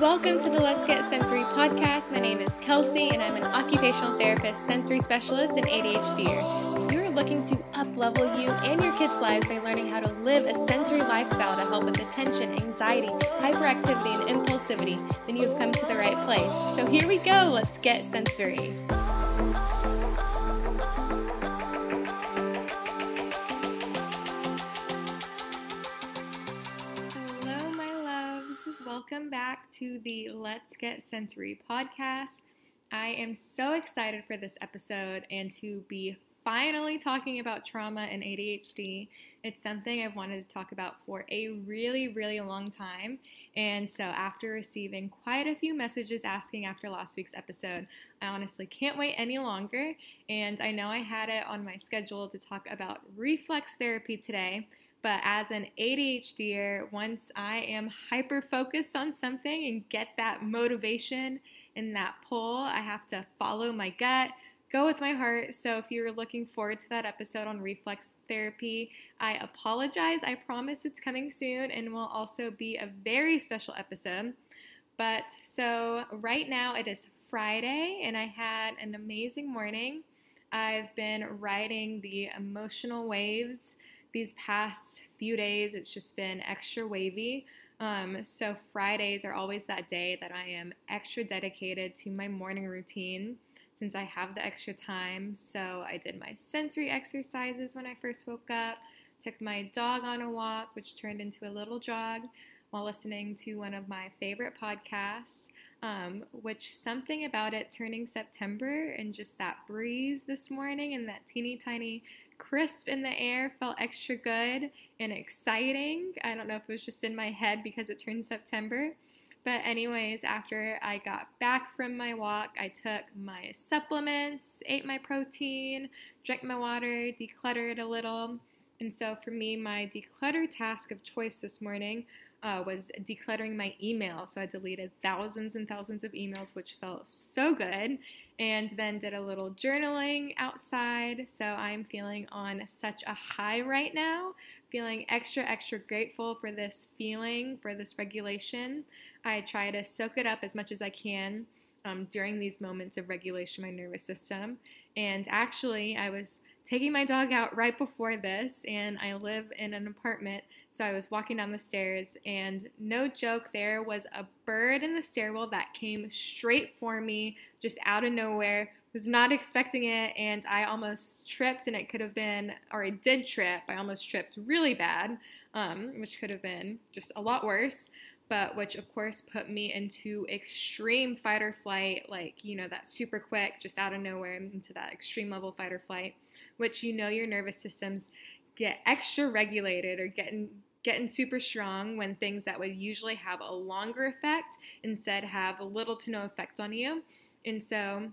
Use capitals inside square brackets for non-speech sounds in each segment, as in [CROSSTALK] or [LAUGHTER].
Welcome to the Let's Get Sensory podcast. My name is Kelsey, and I'm an occupational therapist, sensory specialist, and ADHDer. If you're looking to up-level you and your kids' lives by learning how to live a sensory lifestyle to help with attention, anxiety, hyperactivity, and impulsivity, then you've come to the right place. So here we go. Let's get sensory. Welcome back to the Let's Get Sensory podcast. I am so excited for this episode and to be finally talking about trauma and ADHD. It's something I've wanted to talk about for a really, really long time. And so, after receiving quite a few messages asking after last week's episode, I honestly can't wait any longer. And I know I had it on my schedule to talk about reflex therapy today. But as an ADHDer, once I am hyper focused on something and get that motivation and that pull, I have to follow my gut, go with my heart. So if you're looking forward to that episode on reflex therapy, I apologize. I promise it's coming soon and will also be a very special episode. But so right now it is Friday and I had an amazing morning. I've been riding the emotional waves these past few days. It's just been extra wavy. Um, so Fridays are always that day that I am extra dedicated to my morning routine since I have the extra time. So I did my sensory exercises when I first woke up, took my dog on a walk, which turned into a little jog while listening to one of my favorite podcasts. Um, which something about it turning September and just that breeze this morning and that teeny tiny crisp in the air felt extra good and exciting. I don't know if it was just in my head because it turned September. But, anyways, after I got back from my walk, I took my supplements, ate my protein, drank my water, decluttered a little. And so, for me, my declutter task of choice this morning uh, was decluttering my email. So, I deleted thousands and thousands of emails, which felt so good. And then did a little journaling outside. So, I'm feeling on such a high right now, feeling extra, extra grateful for this feeling, for this regulation. I try to soak it up as much as I can um, during these moments of regulation my nervous system. And actually, I was taking my dog out right before this, and I live in an apartment. So I was walking down the stairs, and no joke, there was a bird in the stairwell that came straight for me, just out of nowhere. Was not expecting it, and I almost tripped, and it could have been, or I did trip. I almost tripped really bad, um, which could have been just a lot worse but which of course put me into extreme fight or flight, like, you know, that super quick, just out of nowhere into that extreme level fight or flight, which you know your nervous systems get extra regulated or getting getting super strong when things that would usually have a longer effect instead have a little to no effect on you. And so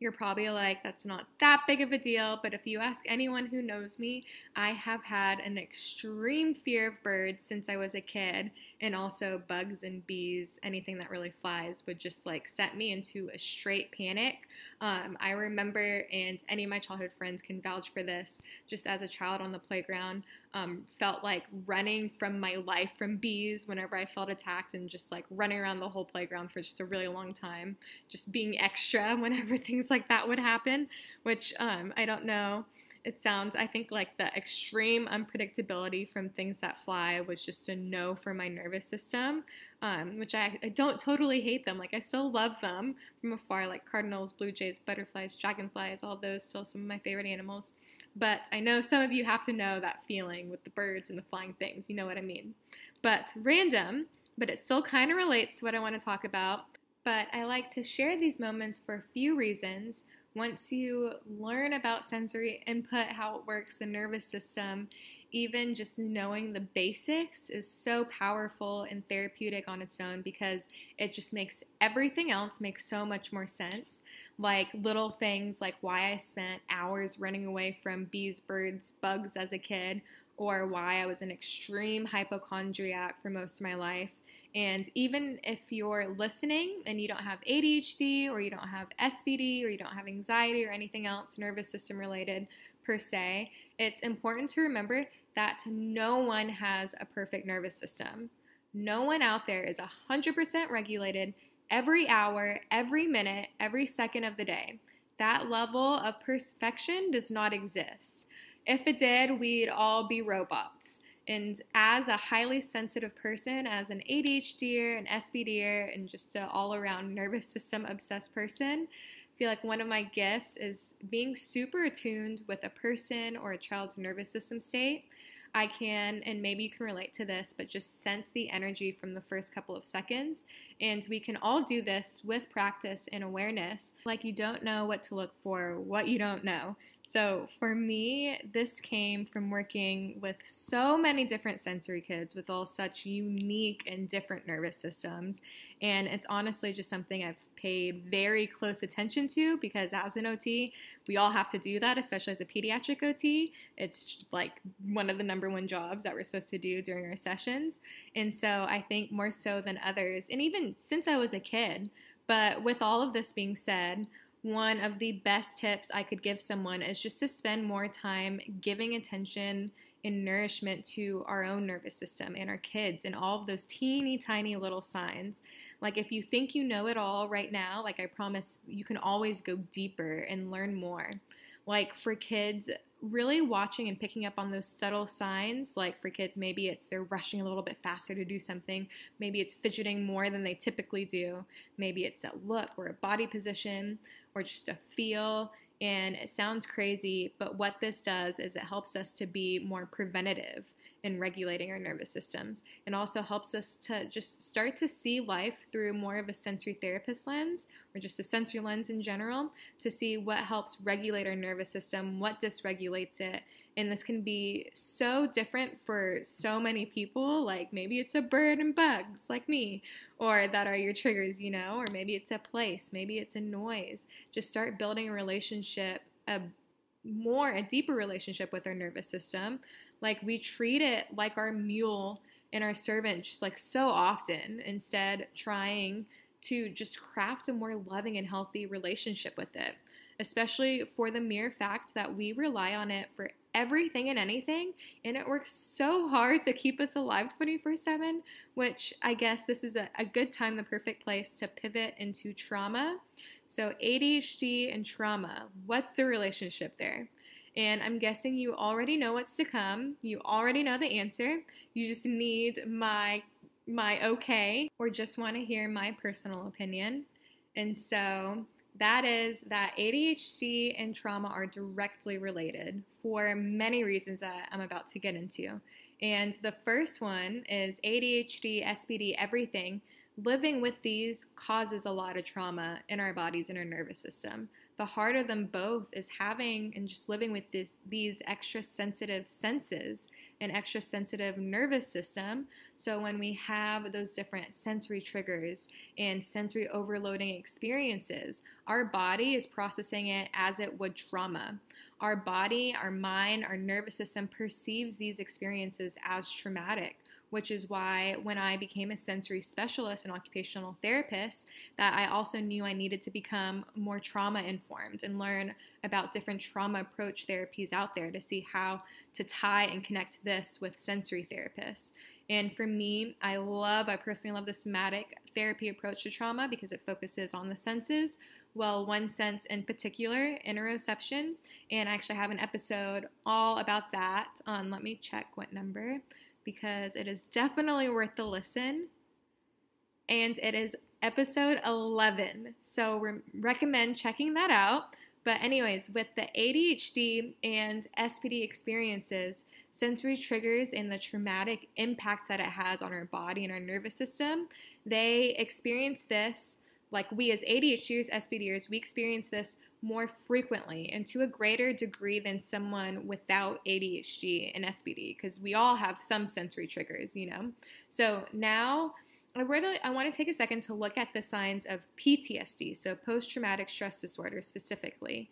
you're probably like, that's not that big of a deal. But if you ask anyone who knows me, I have had an extreme fear of birds since I was a kid. And also, bugs and bees, anything that really flies, would just like set me into a straight panic. Um, I remember, and any of my childhood friends can vouch for this, just as a child on the playground, um, felt like running from my life from bees whenever I felt attacked and just like running around the whole playground for just a really long time, just being extra [LAUGHS] whenever things like that would happen, which um, I don't know. It sounds, I think, like the extreme unpredictability from things that fly was just a no for my nervous system, um, which I, I don't totally hate them. Like, I still love them from afar, like cardinals, blue jays, butterflies, dragonflies, all those, still some of my favorite animals. But I know some of you have to know that feeling with the birds and the flying things. You know what I mean. But random, but it still kind of relates to what I want to talk about. But I like to share these moments for a few reasons. Once you learn about sensory input, how it works, the nervous system, even just knowing the basics is so powerful and therapeutic on its own because it just makes everything else make so much more sense. Like little things like why I spent hours running away from bees, birds, bugs as a kid, or why I was an extreme hypochondriac for most of my life. And even if you're listening and you don't have ADHD or you don't have SPD or you don't have anxiety or anything else nervous system related per se, it's important to remember that no one has a perfect nervous system. No one out there is 100% regulated every hour, every minute, every second of the day. That level of perfection does not exist. If it did, we'd all be robots. And as a highly sensitive person, as an ADHDer, an SPDer, and just an all around nervous system obsessed person, I feel like one of my gifts is being super attuned with a person or a child's nervous system state I can, and maybe you can relate to this, but just sense the energy from the first couple of seconds. And we can all do this with practice and awareness. Like you don't know what to look for, what you don't know. So for me, this came from working with so many different sensory kids with all such unique and different nervous systems. And it's honestly just something I've paid very close attention to because as an OT, we all have to do that, especially as a pediatric OT. It's like one of the number one jobs that we're supposed to do during our sessions. And so I think more so than others, and even since I was a kid, but with all of this being said, one of the best tips I could give someone is just to spend more time giving attention and nourishment to our own nervous system and our kids and all of those teeny tiny little signs. Like if you think you know it all right now, like I promise you can always go deeper and learn more. Like for kids, really watching and picking up on those subtle signs. Like for kids, maybe it's they're rushing a little bit faster to do something. Maybe it's fidgeting more than they typically do. Maybe it's a look or a body position or just a feel. And it sounds crazy, but what this does is it helps us to be more preventative in regulating our nervous systems. It also helps us to just start to see life through more of a sensory therapist lens or just a sensory lens in general to see what helps regulate our nervous system, what dysregulates it. And this can be so different for so many people. Like maybe it's a bird and bugs, like me, or that are your triggers, you know, or maybe it's a place, maybe it's a noise. Just start building a relationship, a more, a deeper relationship with our nervous system. Like we treat it like our mule and our servant just like so often instead trying to just craft a more loving and healthy relationship with it especially for the mere fact that we rely on it for everything and anything, and it works so hard to keep us alive 24 7, which I guess this is a, a, good time, the perfect place to pivot into trauma. So, ADHD and trauma, what's the relationship there? And I'm guessing you already know what's to come. You already know the answer. You just need my my okay or just want to hear my personal opinion. And so that is that ADHD and trauma are directly related for many reasons that I'm about to get into. And the first one is ADHD, SPD, everything. Living with these causes a lot of trauma in our bodies and our nervous system the heart of them both is having and just living with this these extra sensitive senses and extra sensitive nervous system. So when we have those different sensory triggers and sensory overloading experiences our body is processing it as it would trauma. Our body our mind our nervous system perceives these experiences as traumatic which is why when I became a sensory specialist and occupational therapist, that I also knew I needed to become more trauma informed and learn about different trauma approach therapies out there to see how to tie and connect this with sensory therapists. And for me, I love, I personally love the somatic therapy approach to trauma because it focuses on the senses. Well, one sense in particular, interoception. And I actually have an episode all about that on, let me check what number because it is definitely worth the listen. And it is episode 11. So, re- recommend checking that out. But, anyways, with the ADHD and SPD experiences, sensory triggers and the traumatic impacts that it has on our body and our nervous system, they experience this like we as ADHDers, SPDers, we experience this more frequently and to a greater degree than someone without ADHD and SPD because we all have some sensory triggers, you know. So now I really I want to take a second to look at the signs of PTSD, so post traumatic stress disorder specifically.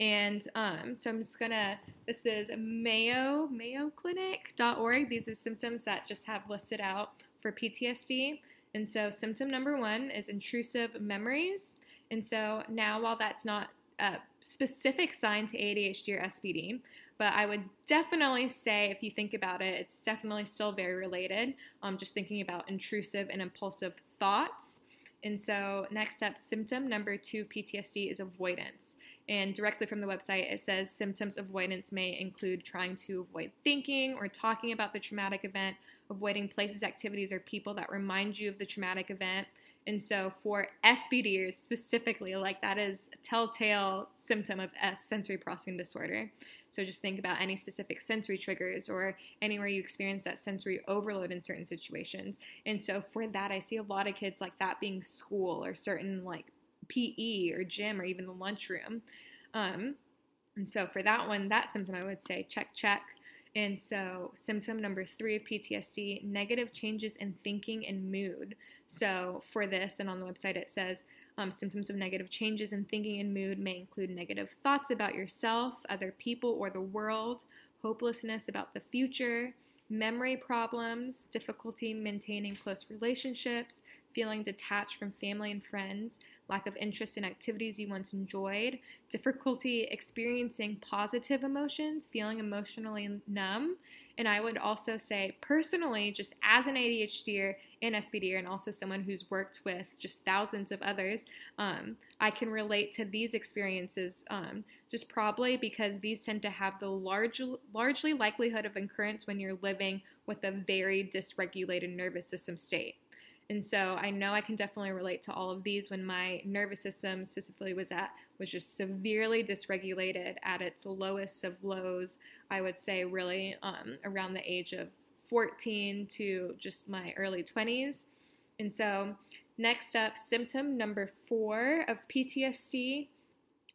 And um, so I'm just gonna, this is Mayo, mayoclinic.org. These are symptoms that just have listed out for PTSD. And so symptom number one is intrusive memories. And so now, while that's not a specific sign to ADHD or SPD, But I would definitely say, if you think about it, it's definitely still very related. Um, just thinking about intrusive and impulsive thoughts. And so, next up, symptom number two of PTSD is avoidance. And directly from the website, it says symptoms avoidance may include trying to avoid thinking or talking about the traumatic event, avoiding places, activities, or people that remind you of the traumatic event. And so, for SPDers specifically, like that is a telltale symptom of S, sensory processing disorder. So, just think about any specific sensory triggers or anywhere you experience that sensory overload in certain situations. And so, for that, I see a lot of kids like that being school or certain like PE or gym or even the lunchroom. Um, and so for that one, that symptom, I would say check, check. And so, symptom number three of PTSD negative changes in thinking and mood. So, for this, and on the website, it says um, symptoms of negative changes in thinking and mood may include negative thoughts about yourself, other people, or the world, hopelessness about the future, memory problems, difficulty maintaining close relationships, feeling detached from family and friends, lack of interest in activities you once enjoyed, difficulty experiencing positive emotions, feeling emotionally numb. And I would also say, personally, just as an ADHDer and SPDer, and also someone who's worked with just thousands of others, um, I can relate to these experiences um, just probably because these tend to have the large, largely likelihood of occurrence when you're living with a very dysregulated nervous system state. And so I know I can definitely relate to all of these when my nervous system specifically was at was just severely dysregulated at its lowest of lows. I would say really um, around the age of 14 to just my early 20s. And so next up, symptom number four of PTSD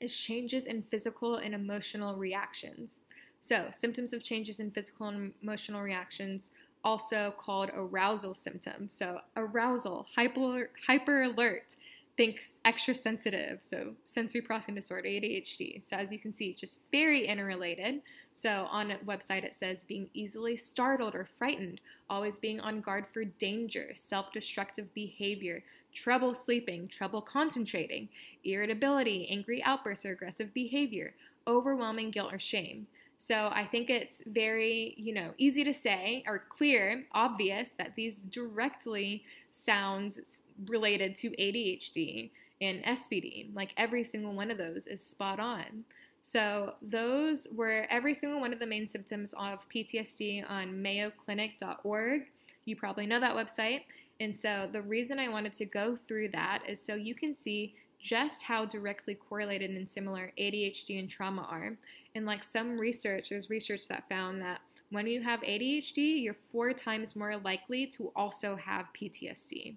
is changes in physical and emotional reactions. So symptoms of changes in physical and emotional reactions also called arousal symptoms. So, arousal, hyper, hyper alert, thinks extra sensitive, so sensory processing disorder, ADHD. So, as you can see, just very interrelated. So, on a website, it says being easily startled or frightened, always being on guard for danger, self destructive behavior, trouble sleeping, trouble concentrating, irritability, angry outbursts or aggressive behavior, overwhelming guilt or shame. So I think it's very, you know, easy to say or clear, obvious that these directly sound related to ADHD and SPD. Like every single one of those is spot on. So those were every single one of the main symptoms of PTSD on mayoclinic.org. You probably know that website. And so the reason I wanted to go through that is so you can see just how directly correlated and similar ADHD and trauma are. And like some research, there's research that found that when you have ADHD, you're four times more likely to also have PTSD.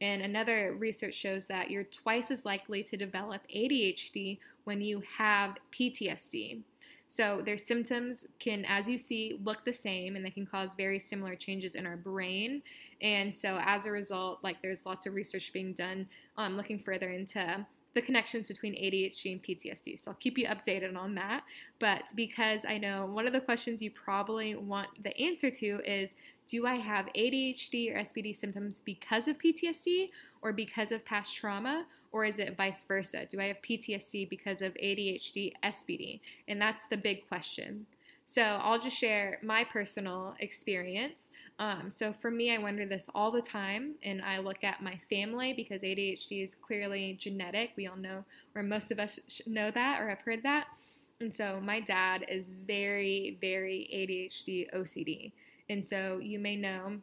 And another research shows that you're twice as likely to develop ADHD when you have PTSD. So their symptoms can, as you see, look the same and they can cause very similar changes in our brain. And so as a result, like there's lots of research being done um, looking further into the connections between ADHD and PTSD. So I'll keep you updated on that. But because I know one of the questions you probably want the answer to is do I have ADHD or SPD symptoms because of PTSD or because of past trauma? Or is it vice versa? Do I have PTSD because of ADHD, SPD? And that's the big question. So I'll just share my personal experience. Um, so for me, I wonder this all the time, and I look at my family because ADHD is clearly genetic. We all know, or most of us know that or have heard that. And so my dad is very, very ADHD OCD. And so you may know,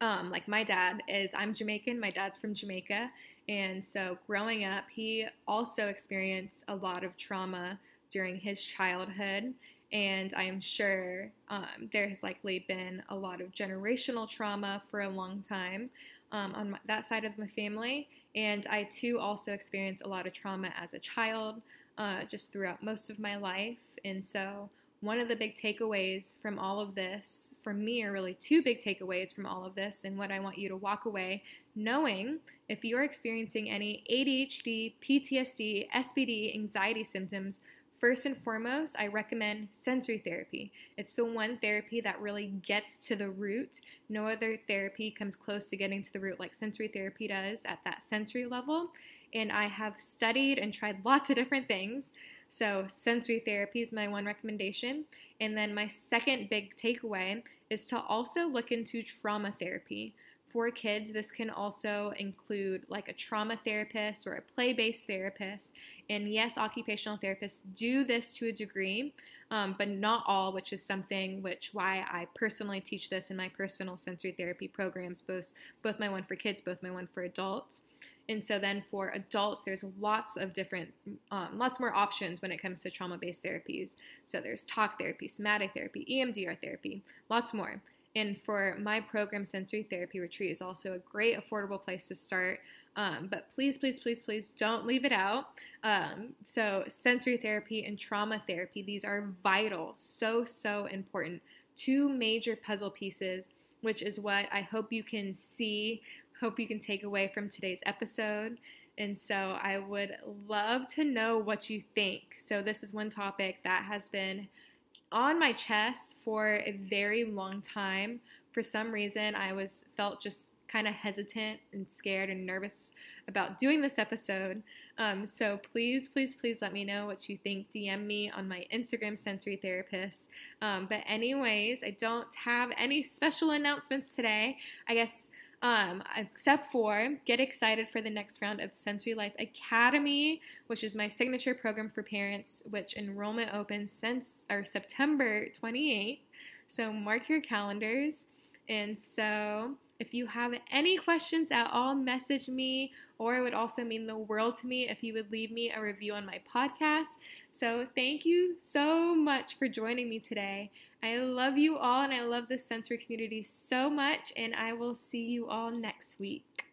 um, like my dad is, I'm Jamaican, my dad's from Jamaica. And so growing up, he also experienced a lot of trauma during his childhood. And I am sure um, there has likely been a lot of generational trauma for a long time um, on my, that side of my family. And I too also experienced a lot of trauma as a child, uh, just throughout most of my life. And so, one of the big takeaways from all of this, for me, are really two big takeaways from all of this, and what I want you to walk away knowing if you're experiencing any ADHD, PTSD, SPD, anxiety symptoms First and foremost, I recommend sensory therapy. It's the one therapy that really gets to the root. No other therapy comes close to getting to the root like sensory therapy does at that sensory level. And I have studied and tried lots of different things. So, sensory therapy is my one recommendation. And then, my second big takeaway is to also look into trauma therapy. For kids, this can also include like a trauma therapist or a play based therapist. And yes, occupational therapists do this to a degree, um, but not all, which is something which why I personally teach this in my personal sensory therapy programs, both, both my one for kids, both my one for adults. And so then for adults, there's lots of different, um, lots more options when it comes to trauma based therapies. So there's talk therapy, somatic therapy, EMDR therapy, lots more. And for my program, Sensory Therapy Retreat is also a great, affordable place to start. Um, but please, please, please, please don't leave it out. Um, so, sensory therapy and trauma therapy, these are vital, so, so important. Two major puzzle pieces, which is what I hope you can see, hope you can take away from today's episode. And so, I would love to know what you think. So, this is one topic that has been on my chest for a very long time. For some reason, I was felt just kind of hesitant and scared and nervous about doing this episode. Um, so please, please, please let me know what you think. DM me on my Instagram, Sensory Therapist. Um, but anyways, I don't have any special announcements today. I guess um, except for get excited for the next round of Sensory Life Academy, which is my signature program for parents, which enrollment opens since or September 28th. So mark your calendars. And so if you have any questions at all, message me, or it would also mean the world to me if you would leave me a review on my podcast. So, thank you so much for joining me today. I love you all and I love the sensory community so much, and I will see you all next week.